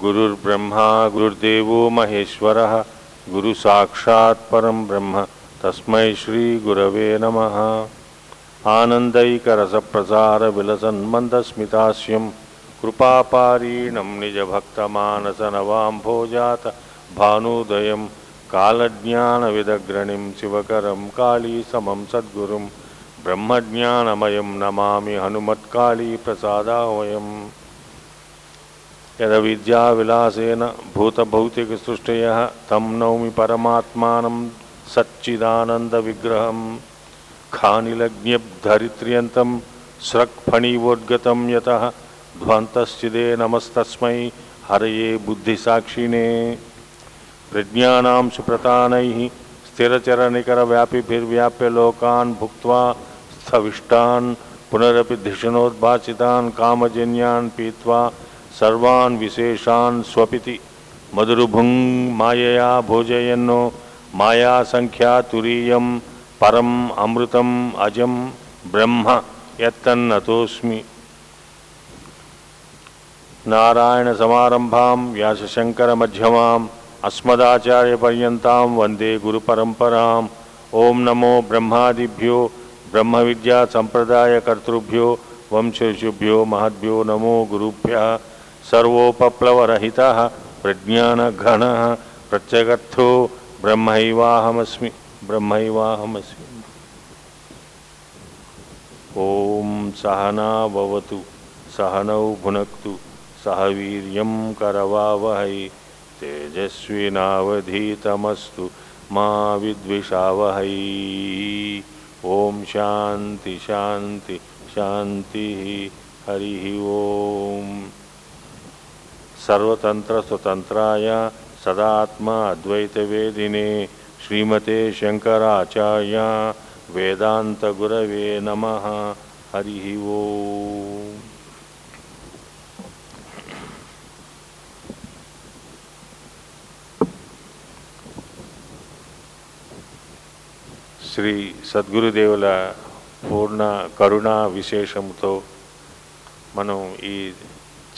गुरुर्ब्रह्मा, गुरुर्देवो महेश्वरः, गुरुसाक्षात् परं ब्रह्म, तस्मै श्रीगुरवे नमः। आनन्दैकरसप्रसारविलसन्मन्दस्मितास्यं, कृपापारीणं निजभक्तमानसनवाम्भोजात, भानुदयं कालज्ञानविदग्रणिं शिवकरं कालीसमं सद्गुरुं, ब्रह्मज्ञानमयं नमामि हनुमत्कालीप्रसादावयम् यदविद्याविलासेन भूतभौतिकसृष्टयः तं नौमि परमात्मानं सच्चिदानन्दविग्रहं खानिलज्ञब्धरित्र्यन्तं स्रक्फणीवोद्गतं यतः ध्वन्तश्चिदे नमस्तस्मै हरये बुद्धिसाक्षिणे। प्रज्ञानां सुप्रतानैः स्थिरचरनिकरव्यापिभिर्व्याप्य लोकान् भुक्त्वा स्थविष्टान् पुनरपि धिषणोद्भासितान् कामजन्यान् पीत्वा सर्वान् विशेषान् स्वपिति। मधुरुभुङ् मायया भोजयन्नो मायासङ्ख्यातुरीयं परम् अमृतम् अजं ब्रह्म यत्तन्नतोऽस्मि। नारायणसमारम्भां, व्यासशङ्करमध्यमाम्, अस्मदाचार्यपर्यन्तां वंदे गुरुपरम्पराम्। ॐ नमो ब्रह्मादिभ्यो, ब्रह्मविद्यासम्प्रदायकर्तृभ्यो, वंशऋषिभ्यो, महद्भ्यो नमो गुरुभ्यः। सर्वोपप्लवरहितः प्रज्ञानघनः प्रत्यगर्थो ब्रह्मैवाहमस्मि ब्रह्मैवाहमस्मि। ॐ सहना भवतु, सहनौ भुनक्तु, सह वीर्यं करवावहै तेजस्विनावधीतमस्तु मा विद्विषावहै। ॐ शान्ति शान्ति, शान्तिः, हरिः ॐ सर्वतन्त्रस्वतन्त्राय सदात्मा अद्वैतवेदिने श्रीमते शङ्कराचार्य वेदान्तगुरवे नमः हरिः ओम् శ్రీ సద్గురుదేవుల పూర్ణ కరుణా విశేషంతో మనం ఈ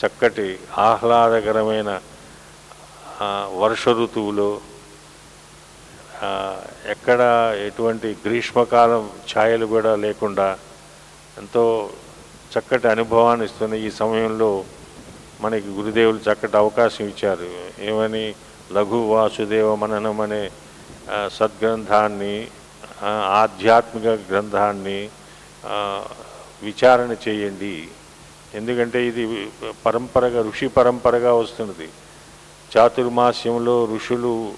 చక్కటి ఆహ్లాదకరమైన వర్ష ఋతువులో ఎక్కడ ఎటువంటి గ్రీష్మకాలం ఛాయలు కూడా లేకుండా ఎంతో చక్కటి అనుభవాన్ని ఇస్తున్న ఈ సమయంలో మనకి గురుదేవులు చక్కటి అవకాశం ఇచ్చారు. ఏమని? లఘు వాసుదేవ మననం అనే సద్గ్రంథాన్ని ఆధ్యాత్మిక గ్రంథాన్ని విచారణ చేయండి. ఎందుకంటే ఇది పరంపరగా ఋషి పరంపరగా వస్తున్నది. చాతుర్మాస్యంలో ఋషులు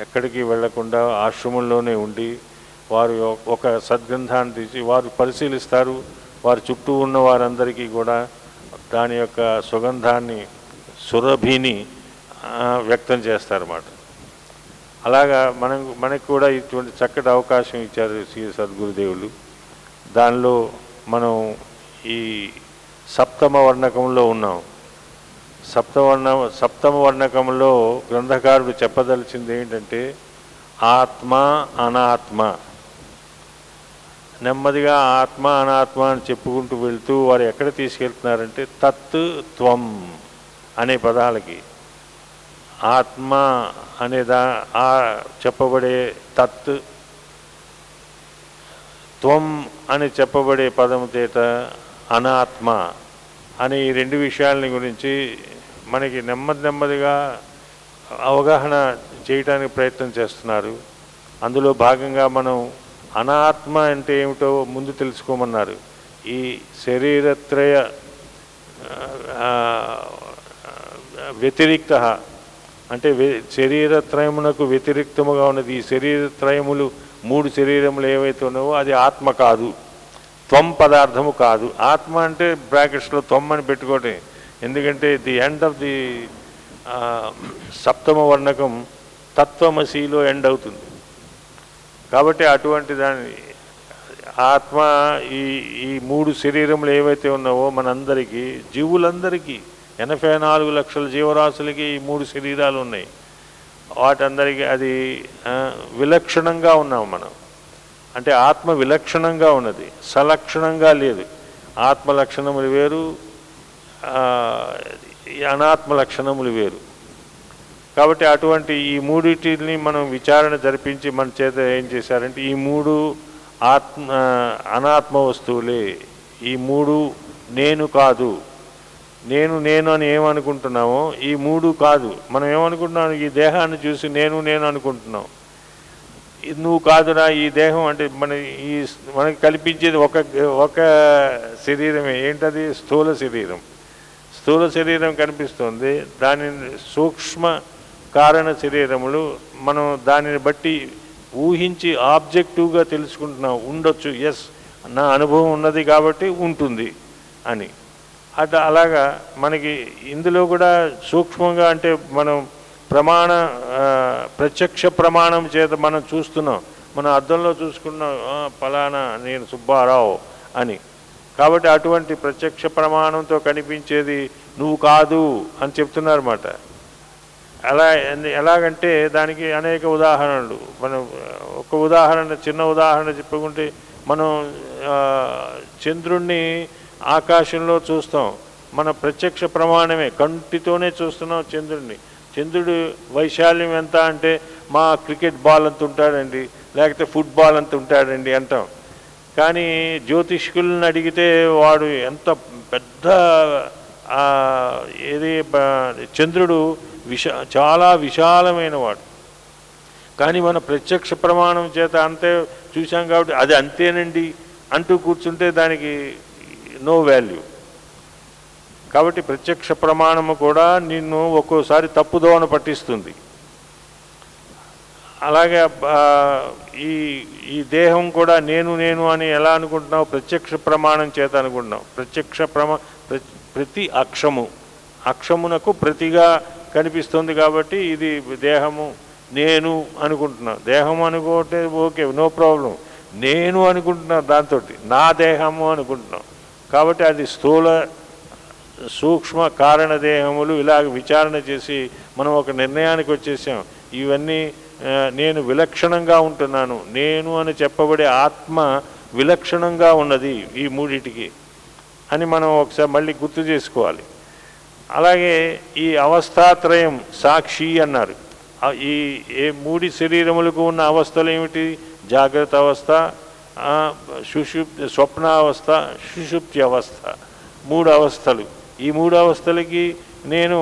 ఎక్కడికి వెళ్ళకుండా ఆశ్రమంలోనే ఉండి వారు ఒక సద్గ్రంథాన్ని తీసి వారు పరిశీలిస్తారు. వారి చుట్టూ ఉన్న వారందరికీ కూడా దాని యొక్క సుగంధాన్ని సురభిని వ్యక్తం చేస్తారన్నమాట. అలాగా మనం మనకు కూడా ఇటువంటి చక్కటి అవకాశం ఇచ్చారు శ్రీ సద్గురుదేవులు. దానిలో మనం ఈ సప్తమ వర్ణకంలో ఉన్నాం. సప్తవర్ణ సప్తమ వర్ణకంలో గ్రంథకారుడు చెప్పదలిచింది ఏంటంటే ఆత్మ అనాత్మ. నెమ్మదిగా ఆత్మ అనాత్మ అని చెప్పుకుంటూ వెళ్తూ వారు ఎక్కడ తీసుకెళ్తున్నారంటే తత్ త్వం అనే పదాలకి. ఆత్మ అనేదా ఆ చెప్పబడే తత్ త్వం అని చెప్పబడే పదం చేత అనాత్మ అనే ఈ రెండు విషయాలని గురించి మనకి నెమ్మది నెమ్మదిగా అవగాహన చేయటానికి ప్రయత్నం చేస్తున్నారు. అందులో భాగంగా మనం అనాత్మ అంటే ఏమిటో ముందు తెలుసుకోమన్నారు. ఈ శరీరత్రయ వ్యతిరిక్త అంటే శరీరత్రయమునకు వ్యతిరిక్తముగా ఉన్నది. ఈ శరీరత్రయములు మూడు శరీరములు ఏవైతే ఉన్నావో అది ఆత్మ కాదు. త్వం పదార్థము కాదు. ఆత్మ అంటే బ్రాకెట్స్లో త్వమ్మని అని పెట్టుకోవటం ఎందుకంటే ది ఎండ్ ఆఫ్ ది సప్తమ వర్ణకం తత్వమసిలో ఎండ్ అవుతుంది. కాబట్టి అటువంటి దాని ఆత్మ ఈ ఈ మూడు శరీరములు ఏవైతే ఉన్నావో మనందరికీ జీవులందరికీ ఎనభై నాలుగు లక్షల జీవరాశులకి ఈ మూడు శరీరాలు ఉన్నాయి. వాటందరికీ అది విలక్షణంగా ఉన్నాం మనం. అంటే ఆత్మ విలక్షణంగా ఉన్నది సలక్షణంగా లేదు. ఆత్మ లక్షణములు వేరు అనాత్మ లక్షణములు వేరు. కాబట్టి అటువంటి ఈ మూడిటిని మనం విచారణ జరిపించి మన చేత ఏం చేశారంటే ఈ మూడు ఆత్మ అనాత్మ వస్తువులే ఈ మూడు నేను కాదు. నేను నేను అని ఏమనుకుంటున్నామో ఈ మూడు కాదు. మనం ఏమనుకుంటున్నాం? ఈ దేహాన్ని చూసి నేను నేను అనుకుంటున్నాం. నువ్వు కాదురా ఈ దేహం అంటే మన ఈ మనకి కల్పించేది ఒక ఒక శరీరమే. ఏంటది? స్థూల శరీరం. స్థూల శరీరం కనిపిస్తుంది. దానిని సూక్ష్మ కారణ శరీరములు మనం దానిని బట్టి ఊహించి ఆబ్జెక్టివ్గా తెలుసుకుంటున్నాం. ఉండొచ్చు ఎస్ నా అనుభవం ఉన్నది కాబట్టి ఉంటుంది అని. అట్లా అలాగా మనకి ఇందులో కూడా సూక్ష్మంగా అంటే మనం ప్రమాణ ప్రత్యక్ష ప్రమాణం చేత మనం చూస్తున్నాం. మనం అద్దంలో చూసుకున్నాం ఫలానా నేను సుబ్బారావు అని. కాబట్టి అటువంటి ప్రత్యక్ష ప్రమాణంతో కనిపించేది నువ్వు కాదు అని చెప్తున్నారన్నమాట. అలా ఎలాగంటే దానికి అనేక ఉదాహరణలు. మనం ఒక ఉదాహరణ చిన్న ఉదాహరణ చెప్పుకుంటే మనం చంద్రుణ్ణి ఆకాశంలో చూస్తాం. మన ప్రత్యక్ష ప్రమాణమే కంటితోనే చూస్తున్నాం చంద్రుణ్ణి. చంద్రుడు వైశాల్యం ఎంత అంటే మా క్రికెట్ బాల్ అంత ఉంటాడండి లేకపోతే ఫుట్బాల్ అంత ఉంటాడండి అంటాం. కానీ జ్యోతిష్కులను అడిగితే వాడు ఎంత పెద్ద ఏది చంద్రుడు విశా చాలా విశాలమైన వాడు. కానీ మన ప్రత్యక్ష ప్రమాణం చేత అంతే చూసాం కాబట్టి అది అంతేనండి అంటూ కూర్చుంటే దానికి నో వాల్యూ కాబట్టి ప్రత్యక్ష ప్రమాణము కూడా నిన్ను ఒక్కోసారి తప్పుదోవన పట్టిస్తుంది. అలాగే ఈ ఈ దేహం కూడా నేను నేను అని ఎలా అనుకుంటున్నావు? ప్రత్యక్ష ప్రమాణం చేత అనుకుంటున్నావు. ప్రత్యక్ష ప్రమా ప్ర- ప్రతి అక్షము అక్షమునకు ప్రతిగా కనిపిస్తుంది కాబట్టి ఇది దేహము నేను అనుకుంటున్నాను. దేహం అనుకోటే ఓకే నో ప్రాబ్లం నేను అనుకుంటున్నాను దాంతో నా దేహము అనుకుంటున్నాం. కాబట్టి అది స్థూల సూక్ష్మ కారణదేహములు ఇలాగ విచారణ చేసి మనం ఒక నిర్ణయానికి వచ్చేసాం. ఇవన్నీ నేను విలక్షణంగా ఉంటున్నాను. నేను అని చెప్పబడే ఆత్మ విలక్షణంగా ఉన్నది ఈ మూడిటికి అని మనం ఒకసారి మళ్ళీ గుర్తు చేసుకోవాలి. అలాగే ఈ అవస్థాత్రయం సాక్షి అన్నారు. ఈ ఏ మూడి శరీరములకు ఉన్న అవస్థలు ఏమిటి? జాగ్రత్త అవస్థ సుషుప్తి సుషుప్ స్వప్నావస్థ సుషుప్తి అవస్థ. మూడు అవస్థలు. ఈ మూడు అవస్థలకి నేను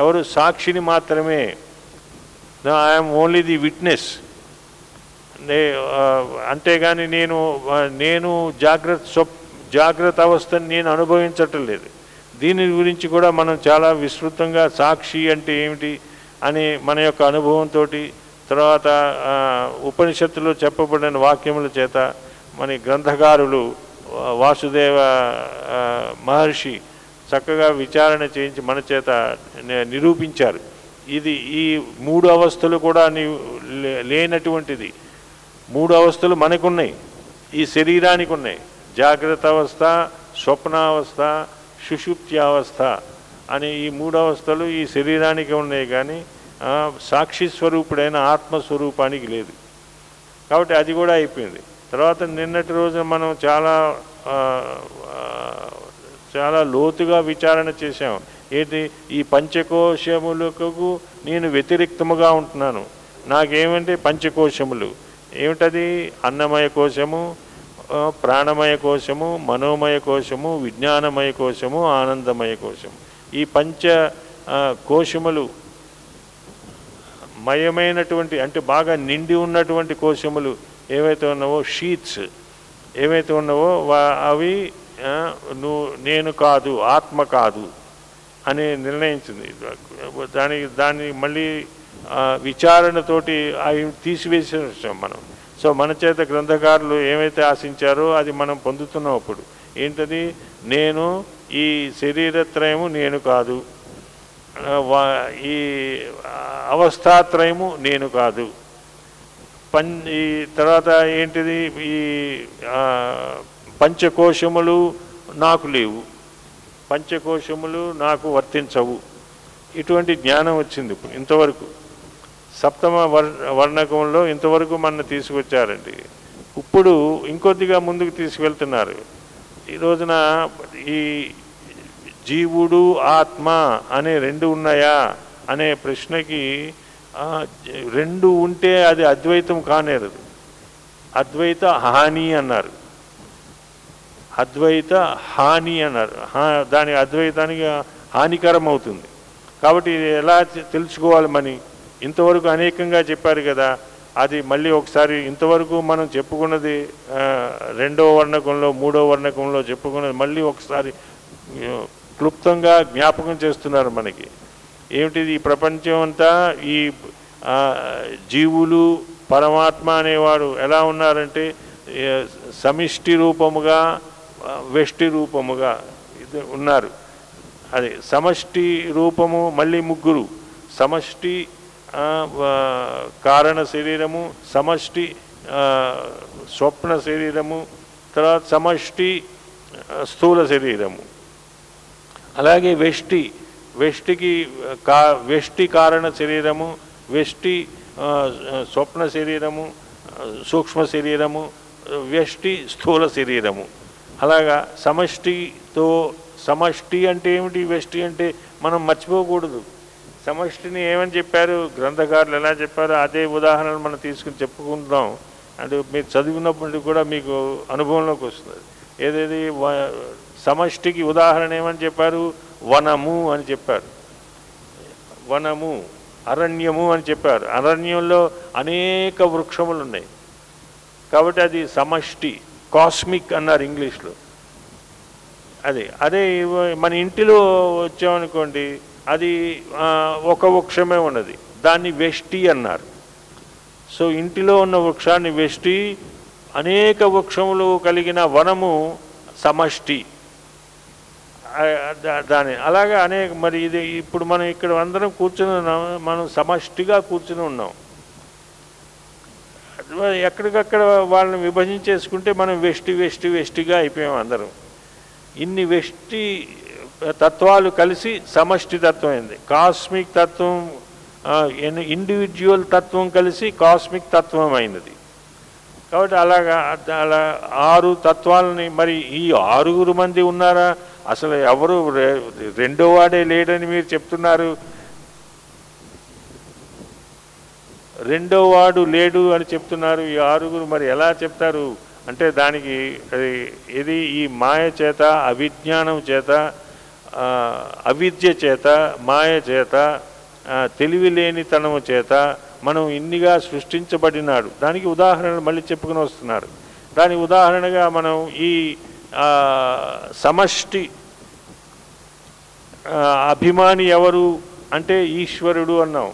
ఎవరు సాక్షిని మాత్రమే. I'm only the witness. అంతేగాని నేను నేను జాగ్రత్త స్వప్ జాగ్రత్త అవస్థని నేను అనుభవించటం లేదు. దీని గురించి కూడా మనం చాలా విస్తృతంగా సాక్షి అంటే ఏమిటి అని మన యొక్క అనుభవంతో తర్వాత ఉపనిషత్తులో చెప్పబడిన వాక్యముల చేత మన గ్రంథకారులు వాసుదేవ మహర్షి చక్కగా విచారణ చేయించి మన చేత నిరూపించారు. ఇది ఈ మూడు అవస్థలు కూడా లే- లేనటువంటిది. మూడు అవస్థలు మనకున్నాయి. ఈ శరీరానికి ఉన్నాయి జాగ్రత్త అవస్థ స్వప్నావస్థ సుషుప్త్యావస్థ అనే ఈ మూడు అవస్థలు ఈ శరీరానికి ఉన్నాయి కానీ సాక్షి స్వరూపుడైన ఆత్మస్వరూపానికి లేదు. కాబట్టి అది కూడా అయిపోయింది. తర్వాత నిన్నటి రోజున మనం చాలా చాలా లోతుగా విచారణ చేశాం. ఏంటి ఈ పంచకోశములకు నేను వ్యతిరిక్తముగా ఉంటున్నాను. నాకేమంటే పంచకోశములు. ఏమిటది? అన్నమయ కోశము ప్రాణమయ కోశము మనోమయ కోశము విజ్ఞానమయ కోశము ఆనందమయ కోశము. ఈ పంచ కోశములు మయమైనటువంటి అంటే బాగా నిండి ఉన్నటువంటి కోశములు ఏవైతే ఉన్నావో షీట్స్. ఏవైతే ఉన్నావో అవి నువ్వు నేను కాదు ఆత్మ కాదు అని నిర్ణయించింది. దానికి దాన్ని మళ్ళీ విచారణతోటి అవి తీసివేసేసాం మనం. సో మన చేత గ్రంథకారులు ఏమైతే ఆశించారో అది మనం పొందుతున్నాం అప్పుడు. ఏంటది? నేను ఈ శరీరత్రయము నేను కాదు. వా- ఈ అవస్థాత్రయము నేను కాదు. పం ఈ తర్వాత ఏంటిది? ఈ పంచకోశములు నాకు లేవు. పంచకోశములు నాకు వర్తించవు. ఇటువంటి జ్ఞానం వచ్చింది ఇప్పుడు ఇంతవరకు. సప్తమ వర్ వర్ణకంలో ఇంతవరకు మన తీసుకొచ్చారండి. ఇప్పుడు ఇంకొద్దిగా ముందుకు తీసుకెళ్తున్నారు. ఈ రోజున ఈ జీవుడు ఆత్మ అనే రెండు ఉన్నాయా అనే ప్రశ్నకి రెండు ఉంటే అది అద్వైతం కానేరదు. అద్వైత హాని అన్నారు. అద్వైత హాని అన్నారు. హా- దాని అద్వైతానికి హానికరం అవుతుంది కాబట్టి ఇది ఎలా తెలుసుకోవాలి మని? ఇంతవరకు అనేకంగా చెప్పారు కదా. అది మళ్ళీ ఒకసారి ఇంతవరకు మనం చెప్పుకున్నది రెండవ రెండో వర్ణకంలో మూడో వర్ణకంలో చెప్పుకున్నది మళ్ళీ ఒకసారి క్లుప్తంగా జ్ఞాపకం చేస్తున్నారు మనకి. ఏమిటిది? ఈ ప్రపంచం అంతా ఈ జీవులు పరమాత్మ అనేవాడు ఎలా ఉన్నారంటే సమిష్టి రూపముగా వెష్టి రూపముగా ఇది ఉన్నారు. అది సమష్టి రూపము మళ్ళీ ముగ్గురు. సమష్టి కారణ శరీరము సమష్టి స్వప్న శరీరము తర్వాత సమష్టి స్థూల శరీరము. అలాగే వెష్టి వెష్టికి కా వెష్టి కారణ శరీరము వెష్టి స్వప్న శరీరము సూక్ష్మ శరీరము వ్యష్టి స్థూల శరీరము. అలాగా సమష్టితో సమష్టి అంటే ఏమిటి? వెష్టి అంటే మనం మర్చిపోకూడదు. సమష్టిని ఏమని చెప్పారు? గ్రంథకారులు ఎలా చెప్పారో అదే ఉదాహరణలు మనం తీసుకుని చెప్పుకుందాం. అంటే మీరు చదివినప్పుడు కూడా మీకు అనుభవంలోకి వస్తుంది. ఏదేది? వ- సమష్టికి ఉదాహరణ ఏమని చెప్పారు? వనము అని చెప్పారు. వనము అరణ్యము అని చెప్పారు. అరణ్యంలో అనేక వృక్షములు ఉన్నాయి. కాబట్టి అది సమష్టి. కాస్మిక్ అన్నారు ఇంగ్లీష్లో. అదే అదే మన ఇంటిలో వచ్చామనుకోండి అది ఒక వృక్షమే ఉన్నది. దాన్ని వెష్టి అన్నారు. సో ఇంటిలో ఉన్న వృక్షాన్ని వెష్టి అనేక వృక్షములు కలిగిన వనము సమష్టి. దాని అలాగే అనేక మరి ఇది ఇప్పుడు మనం ఇక్కడ అందరం కూర్చుని ఉన్నాం మనం సమష్టిగా కూర్చుని ఉన్నాం. ఎక్కడికక్కడ వాళ్ళని విభజించేసుకుంటే మనం వెష్టి వెష్టి వెష్టిగా అయిపోయాం అందరం. ఇన్ని వెష్టి తత్వాలు కలిసి సమష్టి తత్వం అయింది. కాస్మిక్ తత్వం ఇండివిజువల్ తత్వం కలిసి కాస్మిక్ తత్వం అయినది. కాబట్టి అలాగా అలా ఆరు తత్వాలని మరి ఈ ఆరుగురు మంది ఉన్నారా? అసలు ఎవరు రెండో వాడే లేడని మీరు చెప్తున్నారు. రెండో వాడు లేడు అని చెప్తున్నారు. ఈ ఆరుగురు మరి ఎలా చెప్తారు? అంటే దానికి అది ఇది ఈ మాయ చేత అవిజ్ఞానం చేత అవిద్య చేత మాయ చేత తెలివి లేనితనము చేత మనం ఇన్నిగా సృష్టించబడినాడు. దానికి ఉదాహరణలు మళ్ళీ చెప్పుకుని వస్తున్నారు. దానికి ఉదాహరణగా మనం ఈ సమష్టి అభిమాని ఎవరు? అంటే ఈశ్వరుడు అన్నాం.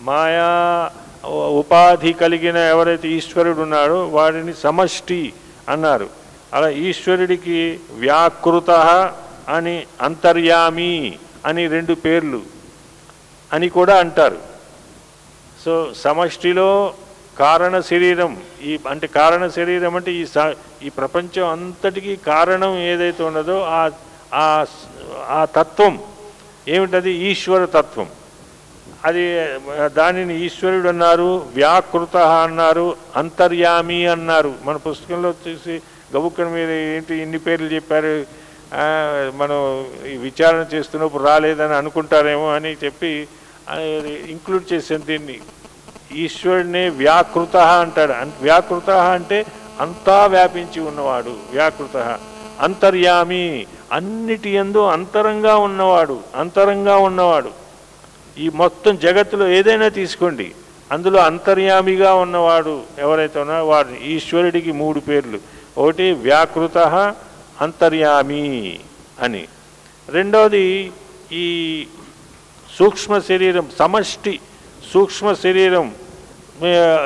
మాయా ఉపాధి కలిగిన ఎవరైతే ఈశ్వరుడు ఉన్నాడో వాడిని సమష్టి అన్నారు. అలా ఈశ్వరుడికి వ్యాకృత అని అంతర్యామి అని రెండు పేర్లు అని కూడా అంటారు. సో సమష్టిలో కారణ శరీరం ఈ అంటే కారణ శరీరం అంటే ఈ స- ఈ ప్రపంచం అంతటికీ కారణం ఏదైతే ఉన్నదో ఆ ఆ తత్వం. ఏమిటది? ఈశ్వర తత్వం. అది దానిని ఈశ్వరుడు అన్నారు వ్యాకృత అన్నారు అంతర్యామి అన్నారు. మన పుస్తకంలో చూసి గబుక్కని మీద ఏంటి ఇన్ని పేర్లు చెప్పారు? మనం ఈ విచారణ చేస్తున్నప్పుడు రాలేదని అనుకుంటారేమో అని చెప్పి ఇంక్లూడ్ చేసాను దీన్ని. ఈశ్వరుడిని వ్యాకృత అంటాడు. వ్యాకృత అంటే అంతా వ్యాపించి ఉన్నవాడు వ్యాకృత. అంతర్యామి అన్నిటి ఎందు అంతరంగా ఉన్నవాడు అంతరంగా ఉన్నవాడు. ఈ మొత్తం జగత్తులో ఏదైనా తీసుకోండి. అందులో అంతర్యామిగా ఉన్నవాడు ఎవరైతే ఉన్నారో వాడు ఈశ్వరుడికి మూడు పేర్లు. ఒకటి వ్యాకృత అంతర్యామి అని. రెండవది ఈ సూక్ష్మ శరీరం సమష్టి సూక్ష్మ శరీరం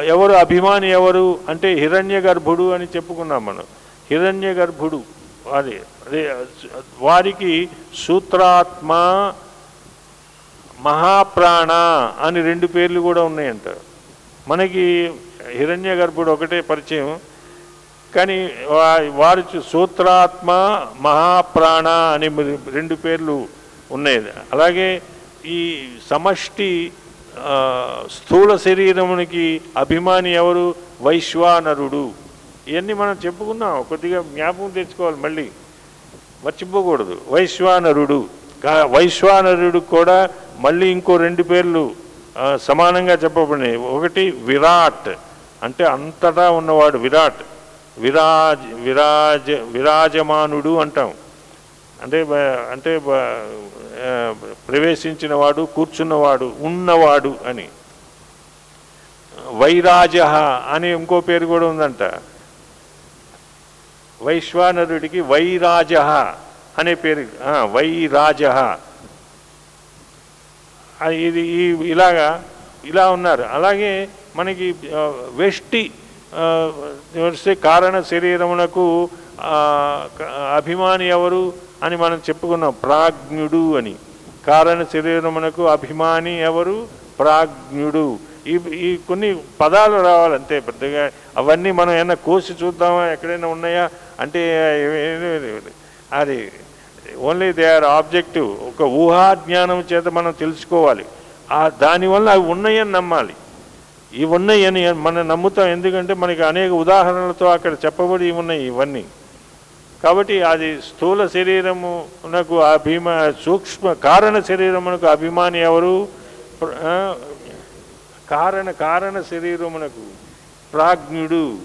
ఎవరు అభిమాని ఎవరు అంటే హిరణ్య గర్భుడు అని చెప్పుకున్నాం మనం. హిరణ్య గర్భుడు అది అదే వారికి సూత్రాత్మ మహాప్రాణ అని రెండు పేర్లు కూడా ఉన్నాయంట మనకి హిరణ్య గర్భుడు ఒకటే పరిచయం. కానీ వారి సూత్రాత్మ మహాప్రాణ అని రెండు పేర్లు ఉన్నాయి. అలాగే ఈ సమష్టి స్థూల శరీరమునికి అభిమాని ఎవరు? వైశ్వానరుడు. ఇవన్నీ మనం చెప్పుకున్నాం. కొద్దిగా జ్ఞాపకం తెచ్చుకోవాలి మళ్ళీ. మర్చిపోకూడదు. వైశ్వానరుడు. వైశ్వానరుడు కూడా మళ్ళీ ఇంకో రెండు పేర్లు సమానంగా చెప్పబడినాయి. ఒకటి విరాట్ అంటే అంతటా ఉన్నవాడు విరాట్. విరాజ్ విరాజ విరాజమానుడు అంటాం. అంటే అంటే ప్రవేశించినవాడు కూర్చున్నవాడు ఉన్నవాడు అని. వైరాజ అని ఇంకో పేరు కూడా ఉందంట. వైశ్వానరుడికి వైరాజ అనే పేరు వైరాజ ఇది ఈ ఇలాగా ఇలా ఉన్నారు. అలాగే మనకి వెష్టి వస్తే కారణ శరీరమునకు అభిమాని ఎవరు అని మనం చెప్పుకున్నాం. ప్రాజ్ఞుడు అని. కారణ శరీరమునకు అభిమాని ఎవరు? ప్రాజ్ఞుడు. ఈ ఈ కొన్ని పదాలు రావాలంతే పెద్దగా. అవన్నీ మనం ఏమైనా కోసి చూద్దామా? ఎక్కడైనా ఉన్నాయా? అంటే అది ఓన్లీ దే ఆర్ ఆబ్జెక్టివ్ ఒక ఊహా జ్ఞానం చేత మనం తెలుసుకోవాలి. ఆ దానివల్ల అవి ఉన్నాయని నమ్మాలి. ఇవి ఉన్నాయని మనం నమ్ముతాం. ఎందుకంటే మనకి అనేక ఉదాహరణలతో అక్కడ చెప్పబడి ఉన్నాయి ఇవన్నీ. కాబట్టి అది స్థూల శరీరమునకు అభిమా సూక్ష్మ కారణ శరీరమునకు అభిమాని ఎవరు? కారణ కారణ శరీరమునకు ప్రాజ్ఞుడు.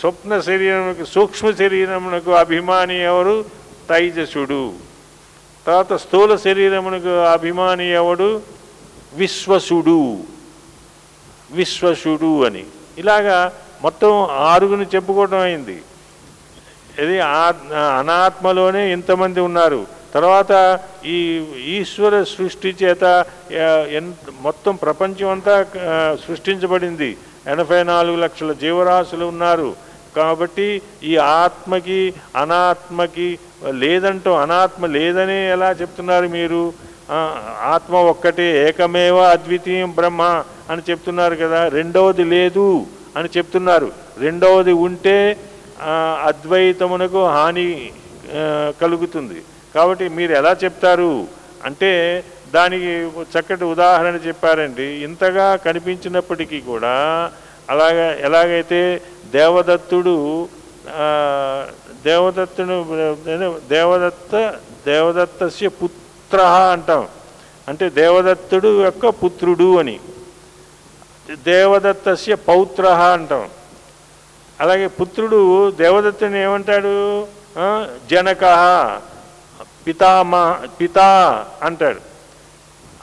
స్వప్న శరీరమునకు సూక్ష్మ శరీరమునకు అభిమాని ఎవరు? తైజసుడు. తర్వాత స్థూల శరీరమునకు అభిమాని ఎవడు? విశ్వసుడు. విశ్వసుడు అని. ఇలాగా మొత్తం ఆరుగుని చెప్పుకోవడం అయింది. ఇది అనాత్మలోనే ఇంతమంది ఉన్నారు. తర్వాత ఈ ఈశ్వర సృష్టి చేత ఎంత మొత్తం ప్రపంచం అంతా సృష్టించబడింది. ఎనభై నాలుగు లక్షల జీవరాశులు ఉన్నారు. కాబట్టి ఈ ఆత్మకి అనాత్మకి లేదంటూ అనాత్మ లేదనే ఎలా చెప్తున్నారు మీరు? ఆత్మ ఒక్కటే ఏకమేవ అద్వితీయం బ్రహ్మ అని చెప్తున్నారు కదా రెండవది లేదు అని చెప్తున్నారు. రెండవది ఉంటే అద్వైతమునకు హాని కలుగుతుంది. కాబట్టి మీరు ఎలా చెప్తారు? అంటే దానికి చక్కటి ఉదాహరణ చెప్పారండి. ఇంతగా కనిపించినప్పటికీ కూడా అలాగా ఎలాగైతే దేవదత్తుడు దేవదత్తుడు దేవదత్త దేవదత్తస్య పుత్ర అంటాం. అంటే దేవదత్తుడు యొక్క పుత్రుడు అని. దేవదత్తస్య పౌత్ర అంటాం. అలాగే పుత్రుడు దేవదత్తుని ఏమంటాడు? జనక పితామా పితా అంటాడు.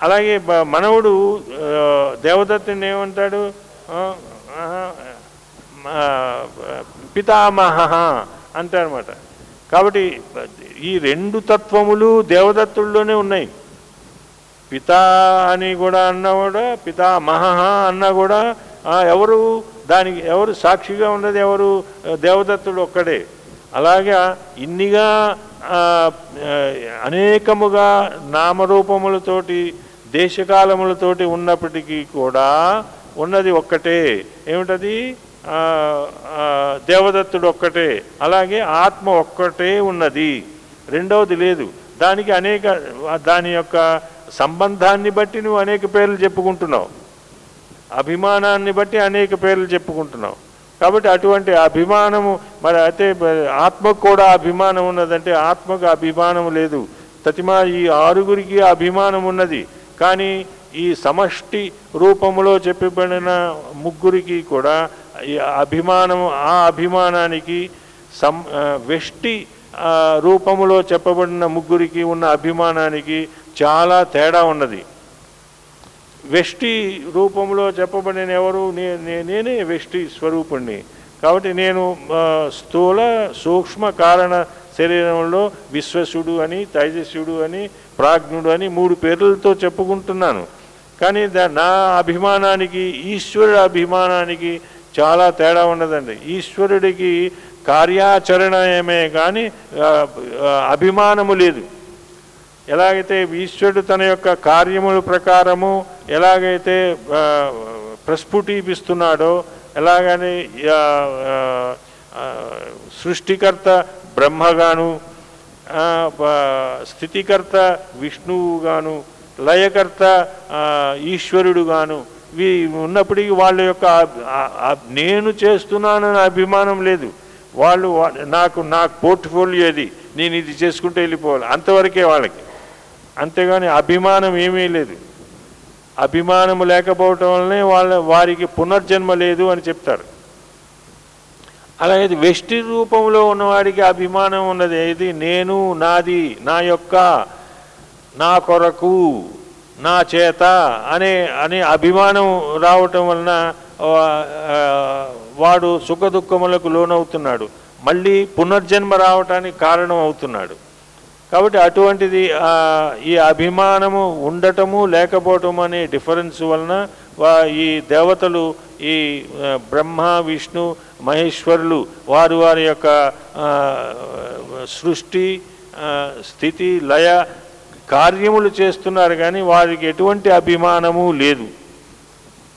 అలాగే మనవుడు దేవదత్తుని ఏమంటాడు? పితామహ అంటారన్నమాట. కాబట్టి ఈ రెండు తత్వములు దేవదత్తుల్లోనే ఉన్నాయి. పితా అని కూడా అన్నా కూడా పితామహ అన్నా కూడా ఎవరు దానికి ఎవరు సాక్షిగా ఉన్నది ఎవరు? దేవదత్తుడు ఒక్కడే. అలాగా ఇన్నిగా అనేకముగా నామరూపములతోటి దేశకాలములతోటి ఉన్నప్పటికీ కూడా ఉన్నది ఒక్కటే. ఏమిటది? దేవదత్తుడు ఒక్కటే. అలాగే ఆత్మ ఒక్కటే ఉన్నది. రెండవది లేదు. దానికి అనేక దాని యొక్క సంబంధాన్ని బట్టి నువ్వు అనేక పేర్లు చెప్పుకుంటున్నావు. అభిమానాన్ని బట్టి అనేక పేర్లు చెప్పుకుంటున్నావు. కాబట్టి అటువంటి అభిమానము మరి అయితే ఆత్మకు కూడా అభిమానం ఉన్నదంటే ఆత్మకు అభిమానం లేదు. తతిమా ఈ ఆరుగురికి అభిమానం ఉన్నది. కానీ ఈ సమష్టి రూపంలో చెప్పబడిన ముగ్గురికి కూడా ఈ అభిమానం ఆ అభిమానానికి సం వెష్టి రూపంలో రూపములో చెప్పబడిన ముగ్గురికి ఉన్న అభిమానానికి చాలా తేడా ఉన్నది. వెష్టి రూపంలో చెప్పబడిన ఎవరు? నే- నే- నేనే వెష్టి స్వరూపుణ్ణి. కాబట్టి నేను స్థూల సూక్ష్మ కారణ శరీరంలో విశ్వసుడు అని తైజస్యుడు అని ప్రాజ్ఞుడు అని మూడు పేర్లతో చెప్పుకుంటున్నాను. కానీ నా అభిమానానికి ఈశ్వరుడు అభిమానానికి చాలా తేడా ఉన్నదండి. ఈశ్వరుడికి కార్యాచరణమే కానీ అభిమానము లేదు. ఎలాగైతే ఈశ్వరుడు తన యొక్క కార్యముల ప్రకారము ఎలాగైతే ప్రస్ఫుటీపిస్తున్నాడో ఎలాగని సృష్టికర్త బ్రహ్మగాను స్థితికర్త విష్ణువుగాను లయకర్త ఈశ్వరుడుగాను వీ ఉన్నప్పటికీ వాళ్ళ యొక్క నేను చేస్తున్నానని అభిమానం లేదు. వాళ్ళు నాకు నాకు పోర్ట్ఫోలియో ఇది నేను ఇది చేసుకుంటూ వెళ్ళిపోవాలి. అంతవరకే వాళ్ళకి. అంతేగాని అభిమానం ఏమీ లేదు. అభిమానం లేకపోవటం వల్లనే వాళ్ళ వారికి పునర్జన్మ లేదు అని చెప్తారు. అలాగే వెష్టి రూపంలో ఉన్నవాడికి అభిమానం ఉన్నది. ఏది? నేను నాది నా యొక్క నా కొరకు నా చేత అనే అనే అభిమానం రావటం వలన వాడు సుఖ దుఃఖములకు లోనవుతున్నాడు. మళ్ళీ పునర్జన్మ రావటానికి కారణం అవుతున్నాడు. కాబట్టి అటువంటిది ఈ అభిమానము ఉండటము లేకపోవటము అనే డిఫరెన్స్ వలన ఈ దేవతలు ఈ బ్రహ్మ విష్ణు మహేశ్వరులు వారు వారి యొక్క సృష్టి స్థితి లయ కార్యములు చేస్తున్నారు కానీ వారికి ఎటువంటి అభిమానము లేదు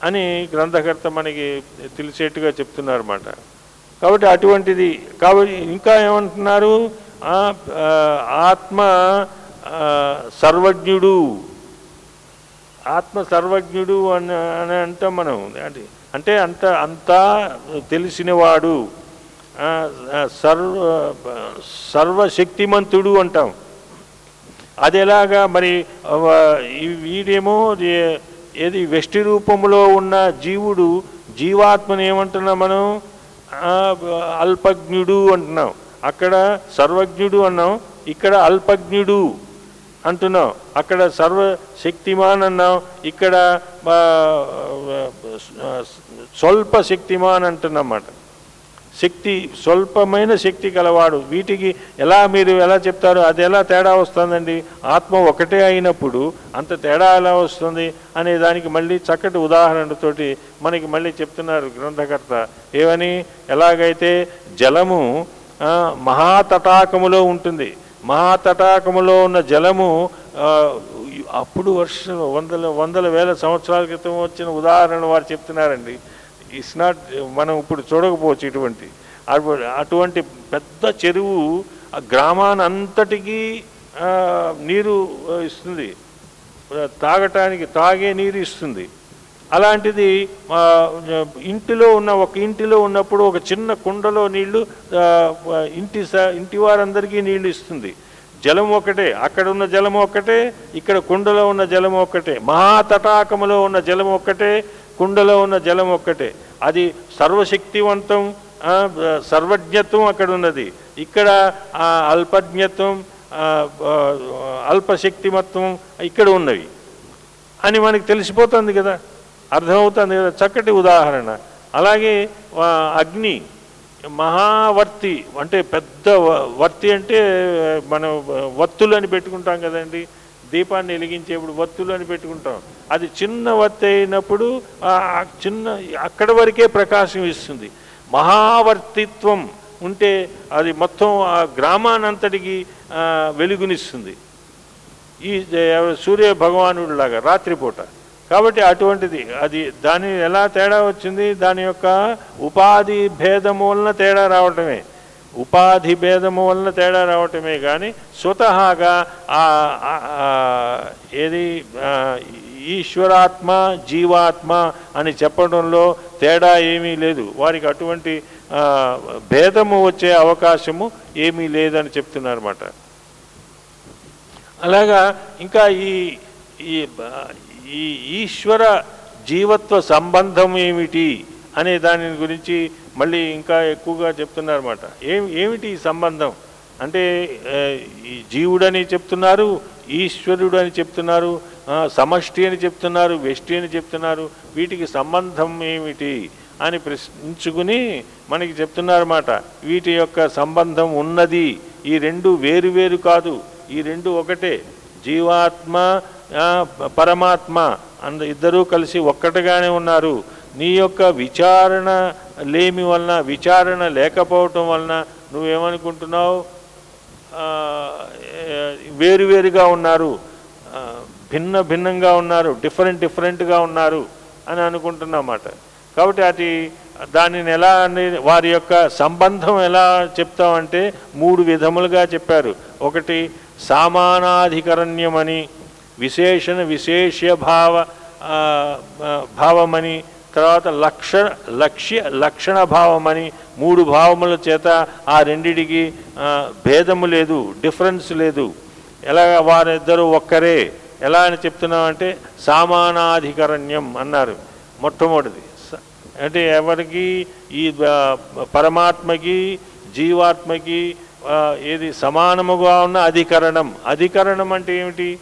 అని గ్రంథకర్త మనకి తెలిసేట్టుగా చెప్తున్నారు అన్నమాట కాబట్టి అటువంటిది కాబట్టి ఇంకా ఏమంటున్నారు? ఆత్మ సర్వజ్ఞుడు. ఆత్మ సర్వజ్ఞుడు అని అని అంటాం మనం. అంటే అంటే అంత అంతా తెలిసినవాడు సర్వ సర్వశక్తిమంతుడు అంటాం. అది ఎలాగా మరి వీడేమో ఏది వెష్టి రూపంలో ఉన్న జీవుడు జీవాత్మని ఏమంటున్నాం మనం? అల్పజ్ఞుడు అంటున్నాం. అక్కడ సర్వజ్ఞుడు అన్నాం ఇక్కడ అల్పజ్ఞుడు. అంటున్నాం. అక్కడ సర్వశక్తిమాన్ అన్నాం ఇక్కడ స్వల్ప శక్తిమాన్ అంటున్నమాట. శక్తి స్వల్పమైన శక్తి కలవాడు వీటికి ఎలా మీరు ఎలా చెప్తారు? అది ఎలా తేడా వస్తుందండి? ఆత్మ ఒకటే అయినప్పుడు అంత తేడా ఎలా వస్తుంది? అనే దానికి మళ్ళీ చక్కటి ఉదాహరణతోటి మనకి మళ్ళీ చెప్తున్నారు గ్రంథకర్త. ఏమని? ఎలాగైతే జలము మహాతటాకములో ఉంటుంది. మహాతటాకములో ఉన్న జలము అప్పుడు వర్ష వందల వందల వేల సంవత్సరాల క్రితం వచ్చిన ఉదాహరణ వారు చెప్తున్నారండి. ఇట్స్ నాట్ మనం ఇప్పుడు చూడకపోవచ్చు ఇటువంటి. అటువంటి పెద్ద చెరువు ఆ గ్రామాన్ని అంతటికీ నీరు ఇస్తుంది. తాగటానికి తాగే నీరు ఇస్తుంది. అలాంటిది ఇంటిలో ఉన్న ఒక ఇంటిలో ఉన్నప్పుడు ఒక చిన్న కుండలో నీళ్ళు ఇంటి స- ఇంటి వారందరికీ నీళ్ళు ఇస్తుంది. జలం ఒకటే అక్కడ ఉన్న జలం ఒక్కటే ఇక్కడ కుండలో ఉన్న జలం ఒక్కటే మహాతటాకములో ఉన్న జలం ఒక్కటే కుండలో ఉన్న జలం ఒక్కటే. అది సర్వశక్తివంతం సర్వజ్ఞత్వం అక్కడ ఉన్నది ఇక్కడ అల్పజ్ఞత్వం అల్పశక్తిమత్వం ఇక్కడ ఉన్నవి. అని మనకి తెలిసిపోతుంది కదా. అర్థమవుతుంది కదా? చక్కటి ఉదాహరణ. అలాగే అగ్ని మహావర్తి అంటే పెద్ద వ- వర్తి అంటే మనం వత్తులు అని పెట్టుకుంటాం కదండి. దీపాన్ని వెలిగించేప్పుడు వత్తులు అని పెట్టుకుంటాం. అది చిన్న వత్తి అయినప్పుడు చిన్న అక్కడ వరకే ప్రకాశం ఇస్తుంది. మహావర్తిత్వం ఉంటే అది మొత్తం ఆ గ్రామానంతటికి వెలుగునిస్తుంది. ఈ సూర్య భగవానుడు లాగా రాత్రిపూట. కాబట్టి అటువంటిది. అది దాని ఎలా తేడా వచ్చింది? దాని యొక్క ఉపాధి భేదము వలన తేడా రావటమే. ఉపాధి భేదము వలన తేడా రావటమే కానీ స్వతహాగా ఆ ఏది ఈశ్వరాత్మ జీవాత్మ అని చెప్పడంలో తేడా ఏమీ లేదు. వారికి అటువంటి భేదము వచ్చే అవకాశము ఏమీ లేదని చెప్తున్నారన్నమాట. అలాగా ఇంకా ఈ ఈ ఈ ఈశ్వర జీవత్వ సంబంధం ఏమిటి అనే దాని గురించి మళ్ళీ ఇంకా ఎక్కువగా చెప్తున్నారన్నమాట. ఏం ఏమిటి ఈ సంబంధం? అంటే ఈ జీవుడని చెప్తున్నారు ఈశ్వరుడు అని చెప్తున్నారు సమష్టి అని చెప్తున్నారు వెష్టి అని చెప్తున్నారు వీటికి సంబంధం ఏమిటి అని ప్రశ్నించుకుని మనకి చెప్తున్నారన్నమాట. వీటి యొక్క సంబంధం ఉన్నది ఈ రెండు వేరు వేరు కాదు ఈ రెండు ఒకటే. జీవాత్మ పరమాత్మ అంద ఇద్దరూ కలిసి ఒక్కటిగానే ఉన్నారు. నీ యొక్క విచారణ లేమి వలన విచారణ లేకపోవటం వలన నువ్వేమనుకుంటున్నావు? వేరువేరుగా ఉన్నారు. భిన్న భిన్నంగా ఉన్నారు డిఫరెంట్ డిఫరెంట్గా ఉన్నారు అని అనుకుంటున్నమాట కాబట్టి అది దానిని ఎలా అని వారి యొక్క సంబంధం ఎలా చెప్తామంటే మూడు విధములుగా చెప్పారు. ఒకటి సామానాధికరణ్యమని విశేషణ విశేష్య భావ భావమని తర్వాత లక్ష లక్ష్య లక్షణ భావమని మూడు భావముల చేత ఆ రెండిటికి భేదము లేదు డిఫరెన్స్ లేదు. ఎలా వారిద్దరూ ఒక్కరే ఎలా అని చెప్తున్నామంటే సామానాధికరణ్యం అన్నారు మొట్టమొదటిది. స- అంటే ఎవరికి ఈ పరమాత్మకి జీవాత్మకి ఏది సమానముగా ఉన్న అధికరణం. అధికరణం అంటే ఏమిటి?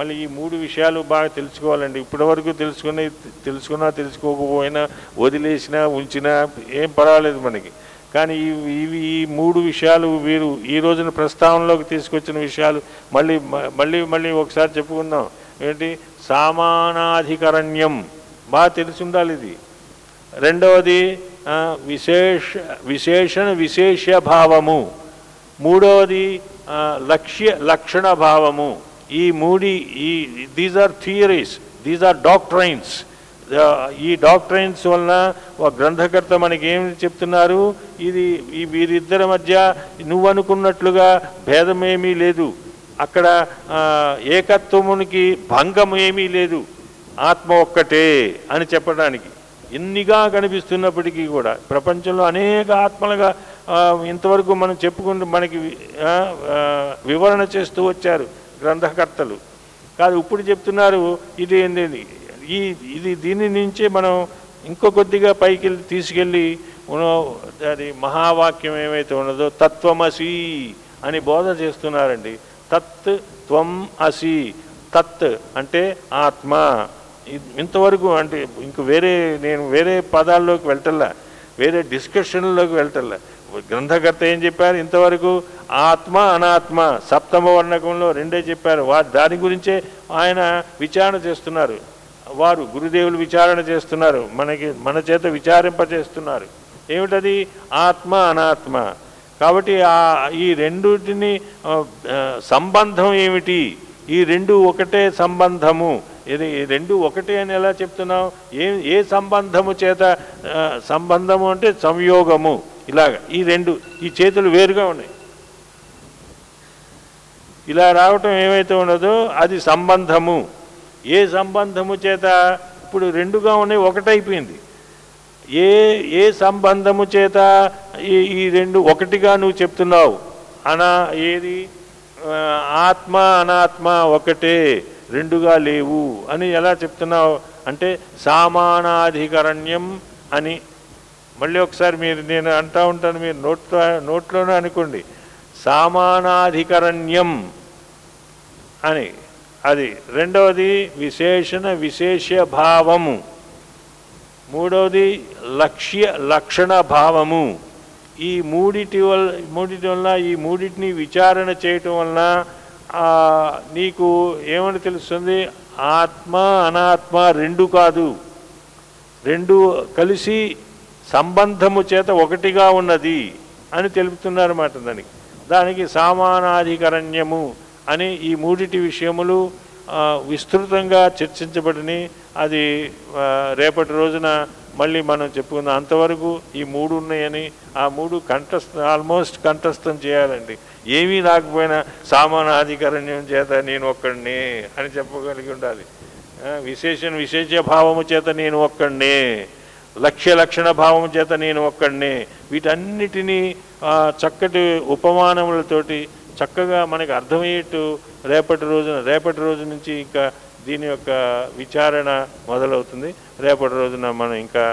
మళ్ళీ ఈ మూడు విషయాలు బాగా తెలుసుకోవాలండి. ఇప్పటివరకు తెలుసుకుని తెలుసుకున్నా తెలుసుకోకపోయినా వదిలేసినా ఉంచినా ఏం పర్వాలేదు మనకి. కానీ ఇవి ఈ మూడు విషయాలు వీరు ఈ రోజున ప్రస్తావనలోకి తీసుకొచ్చిన విషయాలు మళ్ళీ మళ్ళీ మళ్ళీ ఒకసారి చెప్పుకుందాం. ఏంటి? సామానాధికరణ్యం. బాగా తెలిసి ఉండాలి ఇది. రెండవది విశేష విశేషణ విశేష భావము మూడవది లక్ష్య లక్షణ భావము ఈ మూడి ఈ these are theories these are doctrines ఈ డాక్టరైన్స్ వలన ఒక గ్రంథకర్త మనకి ఏం చెప్తున్నారు? ఇది ఈ వీరిద్దరి మధ్య నువ్వు అనుకున్నట్లుగా భేదమేమీ లేదు. అక్కడ ఏకత్వమునికి భంగం ఏమీ లేదు. ఆత్మ ఒక్కటే అని చెప్పడానికి. ఎన్నిగా కనిపిస్తున్నప్పటికీ కూడా ప్రపంచంలో అనేక ఆత్మలుగా ఇంతవరకు మనం చెప్పుకుంటూ మనకి వివరణ చేస్తూ వచ్చారు. గ్రంథకర్తలు. కాదు ఇప్పుడు చెప్తున్నారు ఇది ఈ ఇది దీని నుంచే మనం ఇంకో కొద్దిగా పైకి వెళ్ళి తీసుకెళ్ళి అది మహావాక్యం ఏమైతే ఉన్నదో తత్వమసి అని బోధ చేస్తున్నారండి. తత్ త్వం అసి. తత్ అంటే ఆత్మ. ఇంతవరకు అంటే ఇంక వేరే నేను వేరే పదాల్లోకి వెళ్ళటల్లా వేరే డిస్కషన్లోకి వెళ్ళటల్లా గ్రంథకర్త ఏం చెప్పారు? ఇంతవరకు ఆత్మ అనాత్మ సప్తమ వర్ణకంలో రెండే చెప్పారు. వా దాని గురించే ఆయన విచారణ చేస్తున్నారు. వారు గురుదేవులు విచారణ చేస్తున్నారు. మనకి మన చేత విచారింపచేస్తున్నారు. ఏమిటది? ఆత్మ అనాత్మ. కాబట్టి ఆ ఈ రెండుటిని సంబంధం ఏమిటి? ఈ రెండు ఒకటే సంబంధము. ఇది రెండు ఒకటే అని ఎలా చెప్తున్నావు? ఏ ఏ సంబంధము చేత సంబంధము అంటే సంయోగము. ఇలాగ. ఈ రెండు ఈ చేతులు వేరుగా ఉన్నాయి. ఇలా రావటం ఏమైతే ఉన్నదో అది సంబంధము. ఏ సంబంధము చేత ఇప్పుడు రెండుగా ఉన్నాయి ఒకటైపోయింది. ఏ ఏ సంబంధము చేత ఈ ఈ రెండు ఒకటిగా నువ్వు చెప్తున్నావు? అనా ఏది? ఆత్మ అనాత్మ ఒకటే రెండుగా లేవు అని ఎలా చెప్తున్నావు? అంటే సామానాధికరణ్యం అని మళ్ళీ ఒకసారి మీరు నేను అంటా ఉంటాను మీరు నోట్లో నోట్లోనే అనుకోండి. సామానాధికరణ్యం అని. అది రెండవది విశేషణ విశేష భావము మూడవది లక్ష్య లక్షణ భావము ఈ మూడిటి వల్ల మూడిటి వల్ల ఈ మూడిటిని విచారణ చేయటం వలన నీకు ఏమని తెలుస్తుంది? ఆత్మ అనాత్మ రెండు కాదు. రెండు కలిసి సంబంధము చేత ఒకటిగా ఉన్నది అని తెలుపుతున్నారన్నమాట దానికి. దానికి సామానాధికరణ్యము అని ఈ మూడిటి విషయములు విస్తృతంగా చర్చించబడిని. అది రేపటి రోజున మళ్ళీ మనం చెప్పుకుందాం. అంతవరకు ఈ మూడు ఉన్నాయని ఆ మూడు కంఠస్థ ఆల్మోస్ట్ కంఠస్థం చేయాలండి. ఏమీ రాకపోయినా సామానాధికరణ్యం చేత నేను ఒక్కడిని అని చెప్పగలిగి ఉండాలి. ఆ, విశేషణ విశేష భావము చేత నేను ఒక్కడినే. లక్ష్య లక్షణ భావం చేత నేను ఒక్కడినే. వీటన్నిటినీ చక్కటి ఉపమానములతోటి చక్కగా మనకి అర్థమయ్యేట్టు రేపటి రోజున రేపటి రోజు నుంచి ఇంకా దీని యొక్క విచారణ మొదలవుతుంది. రేపటి రోజున మనం ఇంకా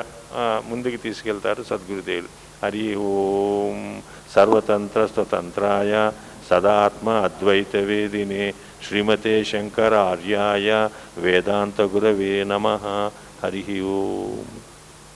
ముందుకు తీసుకెళ్తారు సద్గురుదేవులు. హరి ఓం సర్వతంత్ర స్వతంత్రాయ సదాత్మ అద్వైత వేదినే శ్రీమతే శంకరార్యాయ వేదాంత గురవే నమ. హరి ఓం.